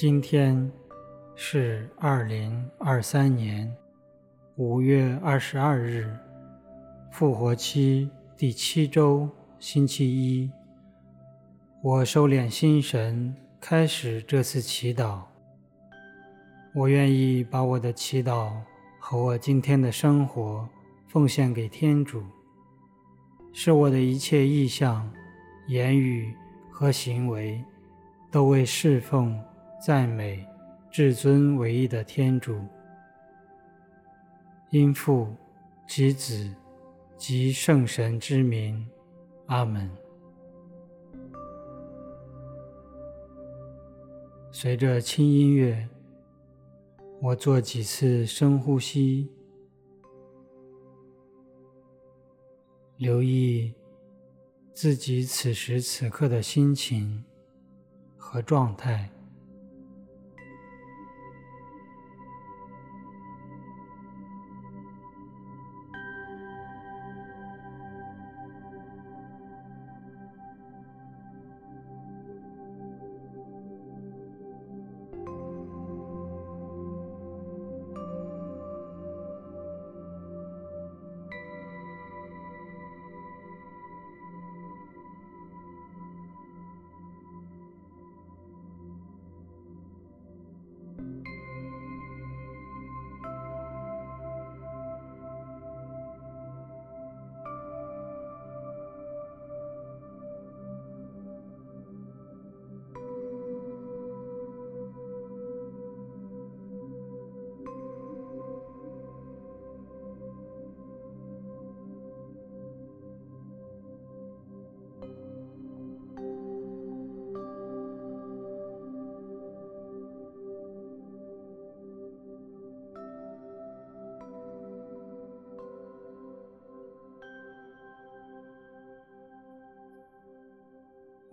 今天是二零二三年五月二十二日，复活期第七周，星期一。我收敛心神，开始这次祈祷。我愿意把我的祈祷和我今天的生活奉献给天主，使我的一切意向、言语和行为都为侍奉。赞美至尊唯一的天主，因父及子及圣神之名，阿门。随着轻音乐，我做几次深呼吸，留意自己此时此刻的心情和状态。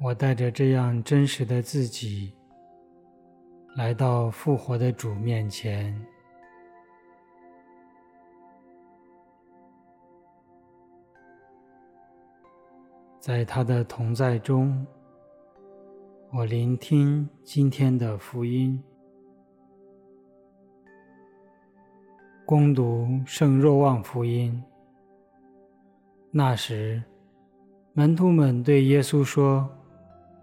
我带着这样真实的自己，来到复活的主面前，在他的同在中，我聆听今天的福音，恭读圣若望福音。那时，门徒们对耶稣说。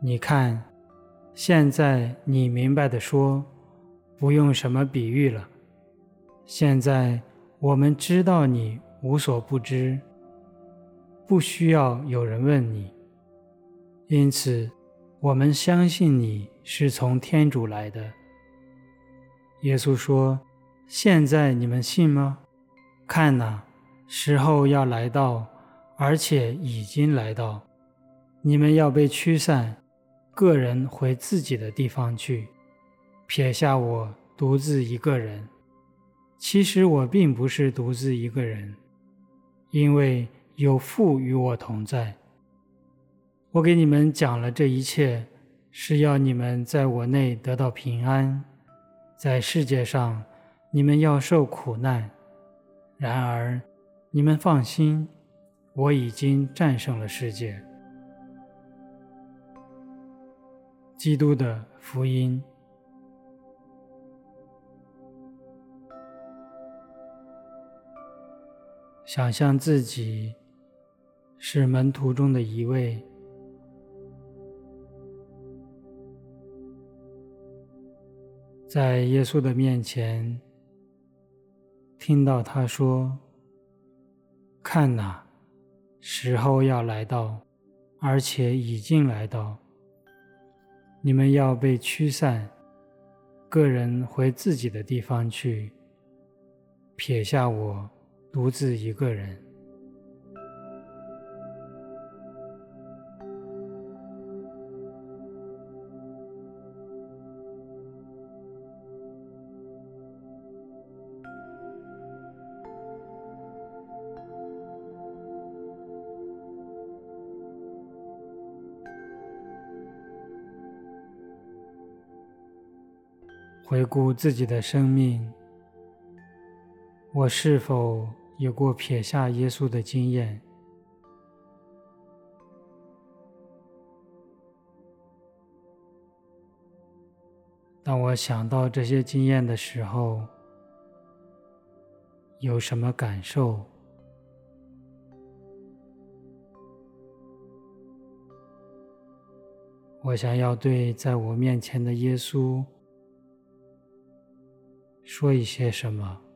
你看，现在你明白的说，不用什么比喻了。现在我们知道你无所不知，不需要有人问你。因此，我们相信你是从天主来的。耶稣说：“现在你们信吗？看哪，时候要来到，而且已经来到，你们要被驱散。”个人回自己的地方去，撇下我独自一个人。其实我并不是独自一个人，因为有父与我同在。我给你们讲了这一切，是要你们在我内得到平安。在世界上，你们要受苦难。然而，你们放心，我已经战胜了世界。基督的福音。想象自己是门徒中的一位，在耶稣的面前，听到他说：“看哪，时候要来到，而且已经来到。”你们要被驱散，个人回自己的地方去，撇下我独自一个人。回顾自己的生命，我是否有过撇下耶稣的经验？当我想到这些经验的时候，有什么感受？我想要对在我面前的耶稣说一些什么。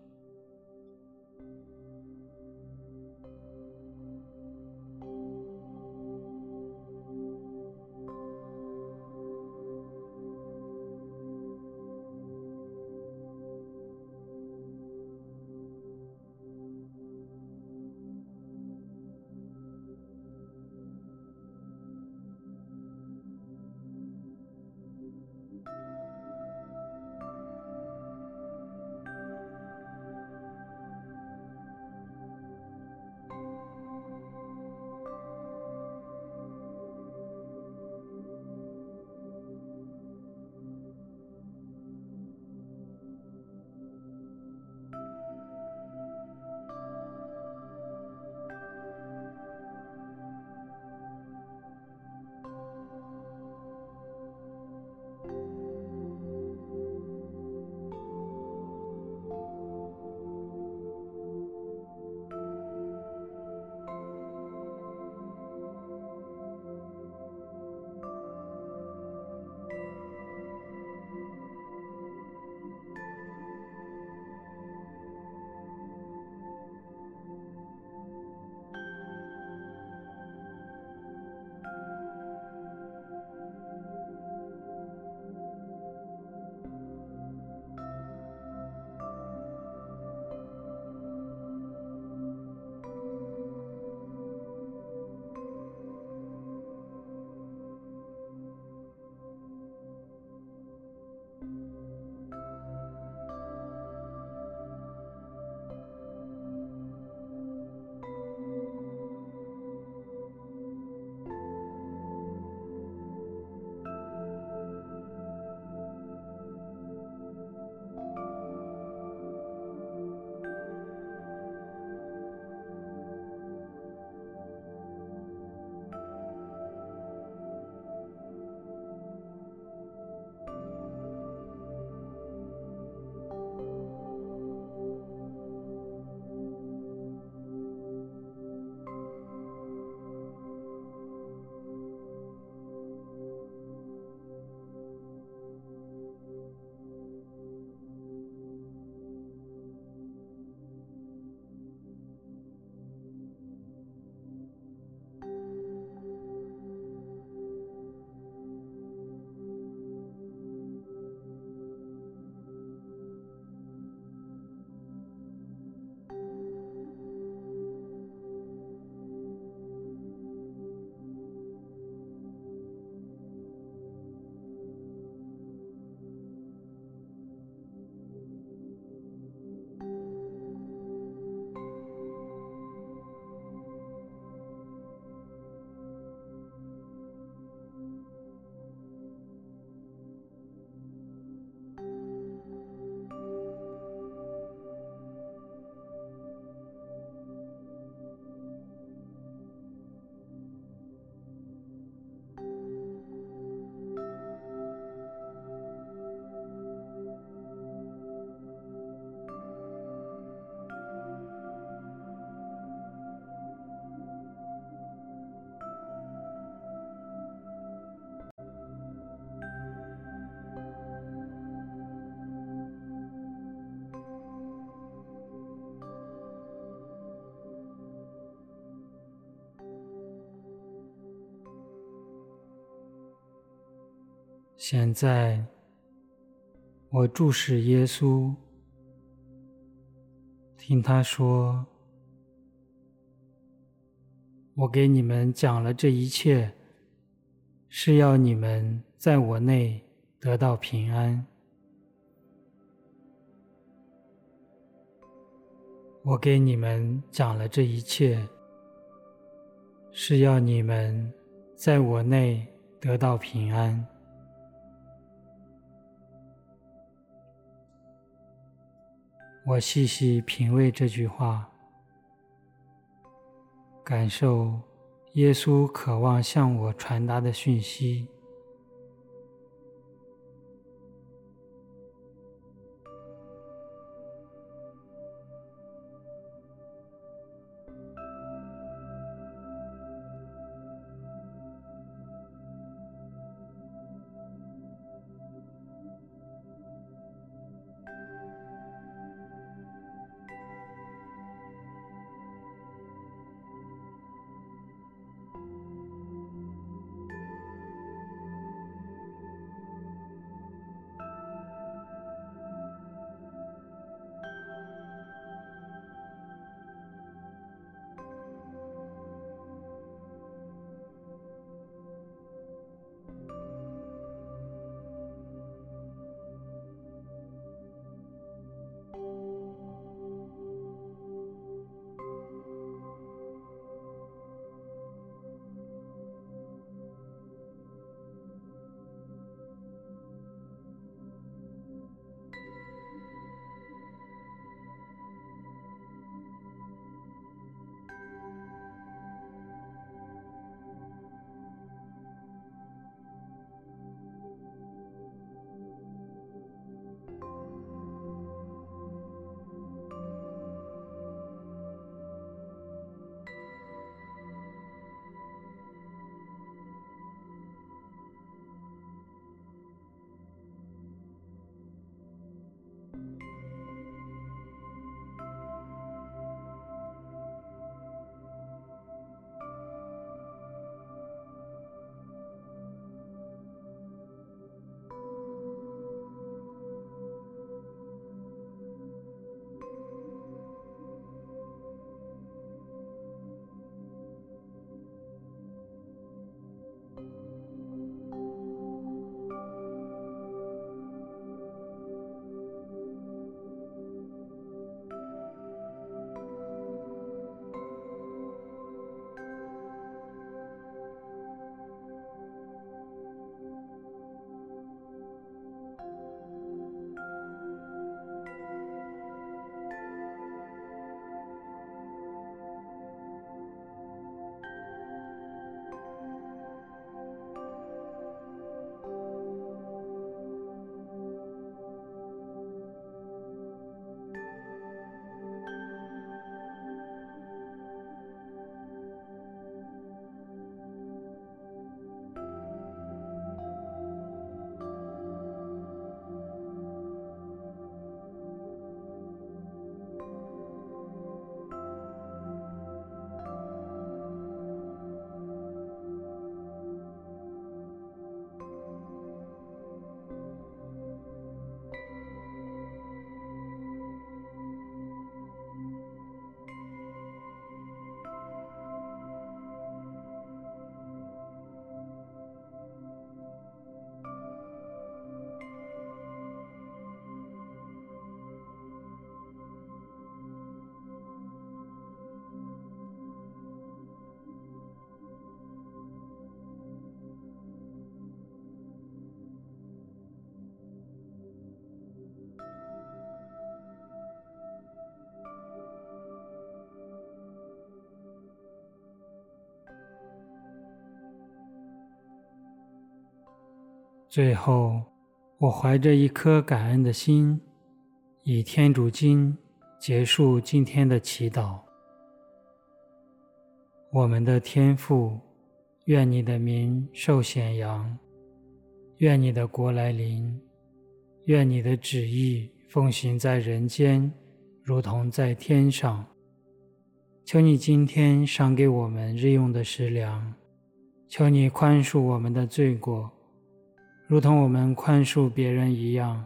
现在，我注视耶稣，听他说：“我给你们讲了这一切，是要你们在我内得到平安。我给你们讲了这一切，是要你们在我内得到平安。”我细细品味这句话，感受耶稣渴望向我传达的讯息。最后，我怀着一颗感恩的心，以天主经结束今天的祈祷。我们的天父，愿你的名受显扬，愿你的国来临，愿你的旨意奉行在人间，如同在天上。求你今天赏给我们日用的食粮，求你宽恕我们的罪过，如同我们宽恕别人一样。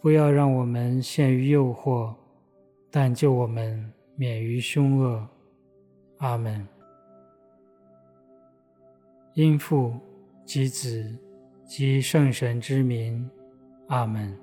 不要让我们陷于诱惑，但救我们免于凶恶。阿门。因父及子及圣神之名，阿门。